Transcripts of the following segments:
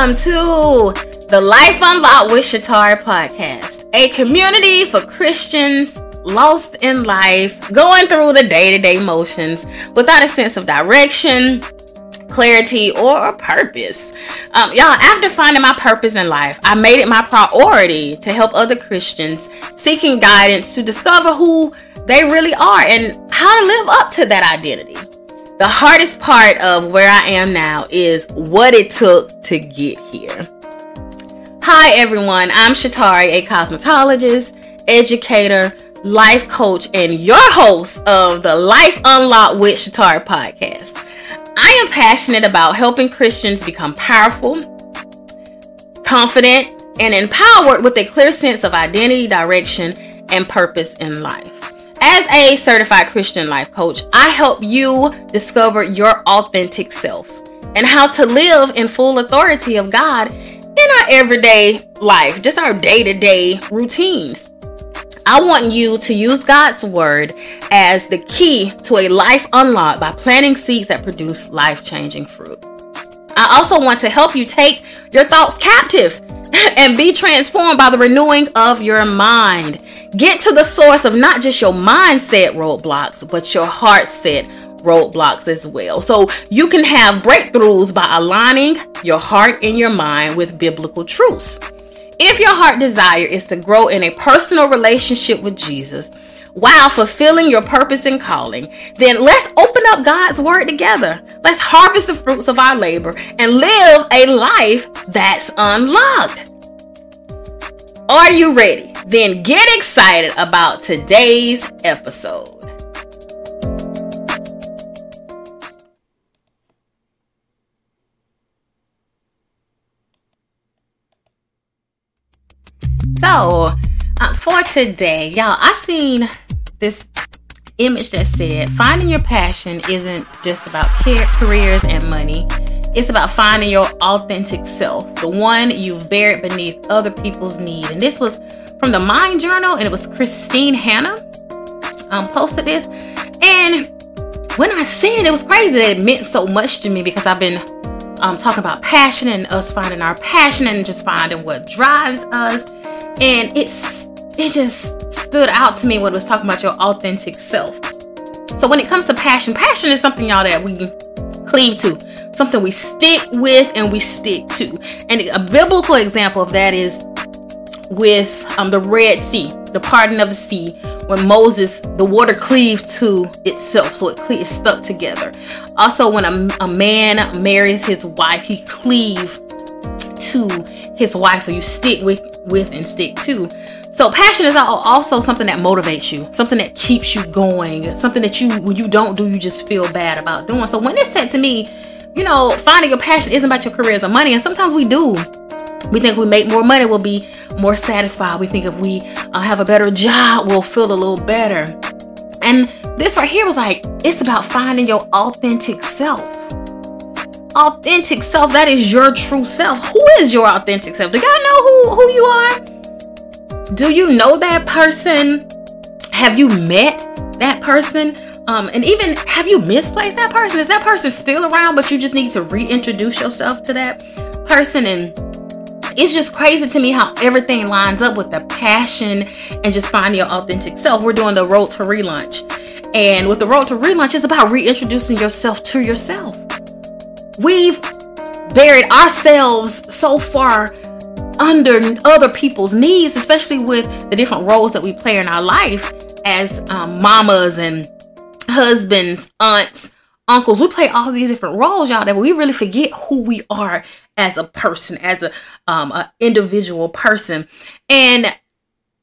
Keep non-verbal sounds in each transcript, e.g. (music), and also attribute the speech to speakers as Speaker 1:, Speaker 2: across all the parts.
Speaker 1: welcome to the Life Unlocked with Shatari podcast, a community for Christians lost in life, going through the day to day motions without a sense of direction, clarity, or purpose. Um, y'all, after finding my purpose in life, I made it my priority to help other Christians seeking guidance to discover who they really are and how to live up to that identity. The hardest part of where I am now is what it took to get here. Hi, everyone. I'm Shatari, a cosmetologist, educator, life coach, and your host of the Life Unlocked with Shatari podcast. I am passionate about helping Christians become powerful, confident, and empowered with a clear sense of identity, direction, and purpose in life. As a certified Christian life coach, I help you discover your authentic self and how to live in full authority of God in our everyday life, just our day to day routines. I want you to use God's word as the key to a life unlocked by planting seeds that produce life changing fruit. I also want to help you take your thoughts captive (laughs) and be transformed by the renewing of your mind. Get to the source of not just your mindset roadblocks, but your heart set roadblocks as well. So you can have breakthroughs by aligning your heart and your mind with biblical truths. If your heart desire is to grow in a personal relationship with Jesus, while fulfilling your purpose and calling, then let's open up God's word together. Let's harvest the fruits of our labor and live a life that's unlocked. Are you ready? Then get excited about today's episode. So, uh, for today, y'all, I seen this image that said finding your passion isn't just about careers and money. It's about finding your authentic self, the one you've buried beneath other people's need. And this was from the Mind Journal, and it was Christine Hanna um, posted this. And when I seen it, it was crazy that it meant so much to me because I've been um, talking about passion and us finding our passion and just finding what drives us. And it's it just stood out to me when it was talking about your authentic self. So when it comes to passion, passion is something y'all that we cleave to, something we stick with and we stick to. And a biblical example of that is with um, the Red Sea, the parting of the sea, when Moses, the water cleaved to itself, so it cle- stuck together. Also, when a, a man marries his wife, he cleave to his wife, so you stick with with and stick to. So passion is also something that motivates you, something that keeps you going, something that you when you don't do, you just feel bad about doing. So when it's said to me, you know, finding your passion isn't about your careers or money, and sometimes we do. We think we make more money, we'll be more satisfied. We think if we uh, have a better job, we'll feel a little better. And this right here was like, it's about finding your authentic self. Authentic self, that is your true self. Who is your authentic self? Do y'all know who, who you are? do you know that person? Have you met that person? Um, and even have you misplaced that person? Is that person still around, but you just need to reintroduce yourself to that person? And it's just crazy to me how everything lines up with the passion and just finding your authentic self. We're doing the road to relaunch. And with the road to relaunch, it's about reintroducing yourself to yourself. We've buried ourselves so far under other people's needs, especially with the different roles that we play in our life as um, mamas and husbands, aunts, uncles. We play all these different roles, y'all, that we really forget who we are as a person, as a, um, individual person. And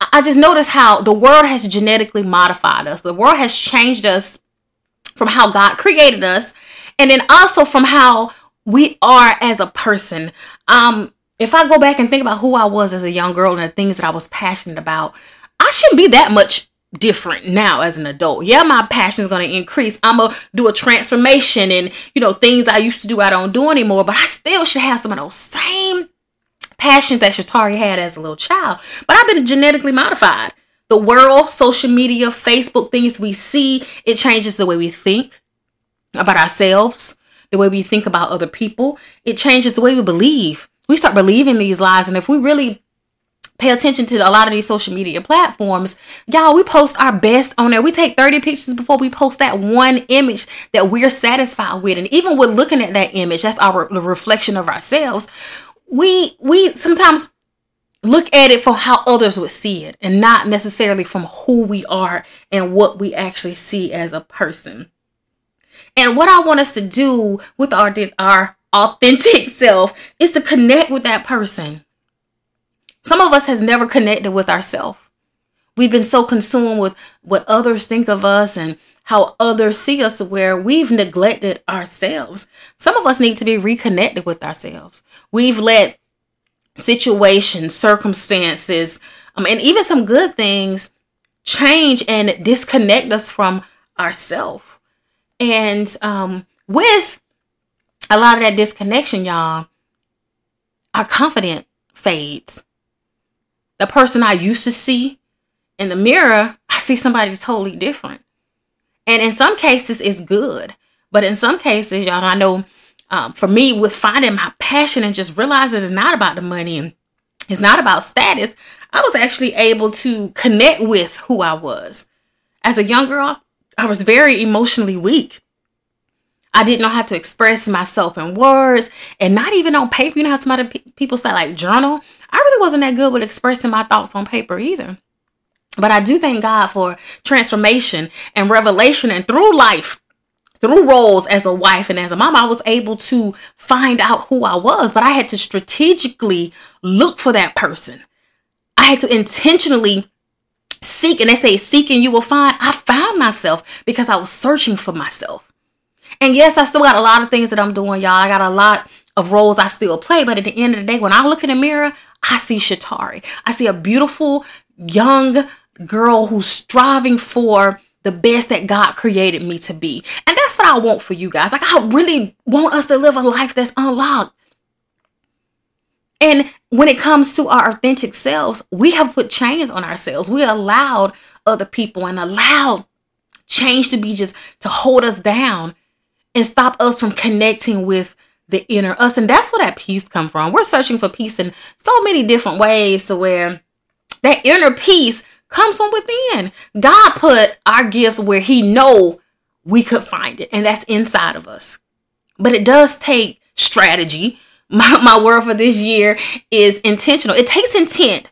Speaker 1: I just noticed how the world has genetically modified us. The world has changed us from how God created us, and then also from how we are as a person. Um, if I go back and think about who I was as a young girl and the things that I was passionate about, I shouldn't be that much different now as an adult. Yeah, my passion is going to increase. I'm going to do a transformation and, you know, things I used to do, I don't do anymore, but I still should have some of those same passions that Shatari had as a little child. But I've been genetically modified. The world, social media, Facebook, things we see, it changes the way we think about ourselves, the way we think about other people. It changes the way we believe we start believing these lies. And if we really pay attention to a lot of these social media platforms, y'all, we post our best on there. We take 30 pictures before we post that one image that we're satisfied with. And even with looking at that image, that's our the reflection of ourselves. We we sometimes look at it from how others would see it and not necessarily from who we are and what we actually see as a person. And what I want us to do with our our authentic (laughs) self is to connect with that person some of us has never connected with ourselves. We've been so consumed with what others think of us and how others see us where we've neglected ourselves. Some of us need to be reconnected with ourselves. We've let situations, circumstances, um, and even some good things change and disconnect us from ourselves. And um, with a lot of that disconnection, y'all, our confidence fades the person I used to see in the mirror, I see somebody totally different. And in some cases, it's good. But in some cases, y'all, I know um, for me, with finding my passion and just realizing it's not about the money and it's not about status, I was actually able to connect with who I was. As a young girl, I was very emotionally weak. I didn't know how to express myself in words and not even on paper. You know how some other people say, like, journal? I really wasn't that good with expressing my thoughts on paper either. But I do thank God for transformation and revelation and through life, through roles as a wife and as a mom, I was able to find out who I was, but I had to strategically look for that person. I had to intentionally seek, and they say, seeking you will find. I found myself because I was searching for myself. And yes, I still got a lot of things that I'm doing, y'all. I got a lot of roles I still play, but at the end of the day, when I look in the mirror, I see Shatari. I see a beautiful young girl who's striving for the best that God created me to be. And that's what I want for you guys. Like, I really want us to live a life that's unlocked. And when it comes to our authentic selves, we have put chains on ourselves. We allowed other people and allowed change to be just to hold us down and stop us from connecting with the inner us. And that's where that peace come from. We're searching for peace in so many different ways to where that inner peace comes from within. God put our gifts where he know we could find it. And that's inside of us. But it does take strategy. (laughs) My, my word for this year is intentional. It takes intent.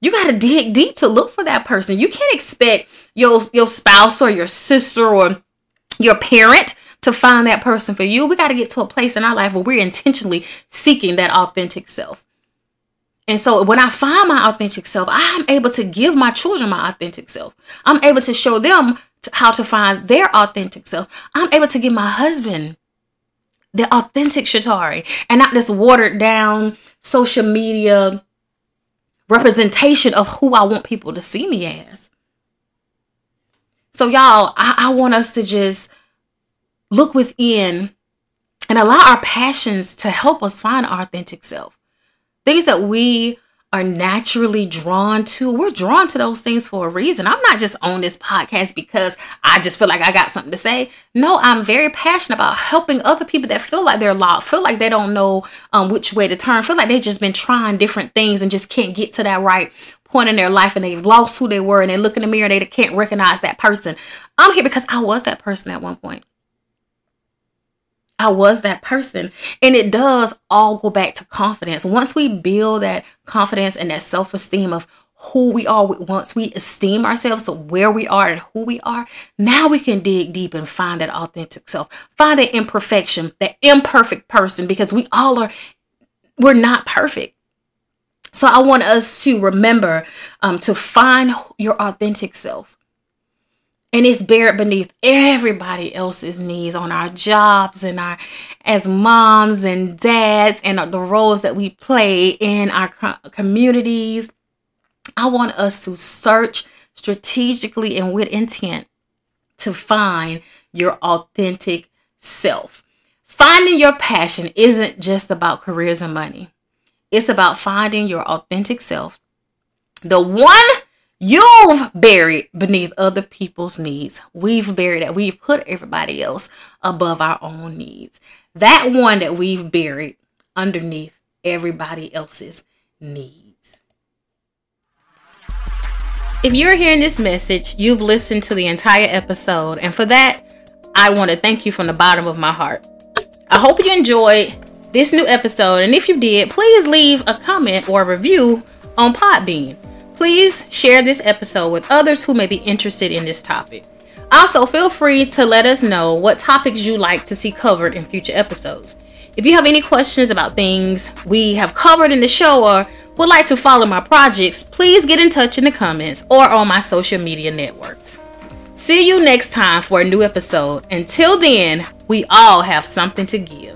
Speaker 1: You got to dig deep to look for that person. You can't expect your, your spouse or your sister or your parent to find that person for you. We got to get to a place in our life where we're intentionally seeking that authentic self. And so when I find my authentic self, I'm able to give my children my authentic self. I'm able to show them how to find their authentic self. I'm able to give my husband the authentic Shatari and not this watered down social media representation of who I want people to see me as. So, y'all, I, I want us to just look within and allow our passions to help us find our authentic self. Things that we are naturally drawn to. We're drawn to those things for a reason. I'm not just on this podcast because I just feel like I got something to say. No, I'm very passionate about helping other people that feel like they're lost, feel like they don't know um, which way to turn, feel like they've just been trying different things and just can't get to that right point in their life and they've lost who they were and they look in the mirror and they can't recognize that person. I'm here because I was that person at one point. I was that person. And it does all go back to confidence. Once we build that confidence and that self esteem of who we are, once we esteem ourselves of where we are and who we are, now we can dig deep and find that authentic self, find that imperfection, that imperfect person, because we all are, we're not perfect. So I want us to remember um, to find your authentic self and it's buried beneath everybody else's needs on our jobs and our as moms and dads and the roles that we play in our communities. I want us to search strategically and with intent to find your authentic self. Finding your passion isn't just about careers and money. It's about finding your authentic self. The one You've buried beneath other people's needs. We've buried that. We've put everybody else above our own needs. That one that we've buried underneath everybody else's needs. If you're hearing this message, you've listened to the entire episode, and for that, I want to thank you from the bottom of my heart. I hope you enjoyed this new episode, and if you did, please leave a comment or a review on Podbean. Please share this episode with others who may be interested in this topic. Also, feel free to let us know what topics you like to see covered in future episodes. If you have any questions about things we have covered in the show or would like to follow my projects, please get in touch in the comments or on my social media networks. See you next time for a new episode. Until then, we all have something to give.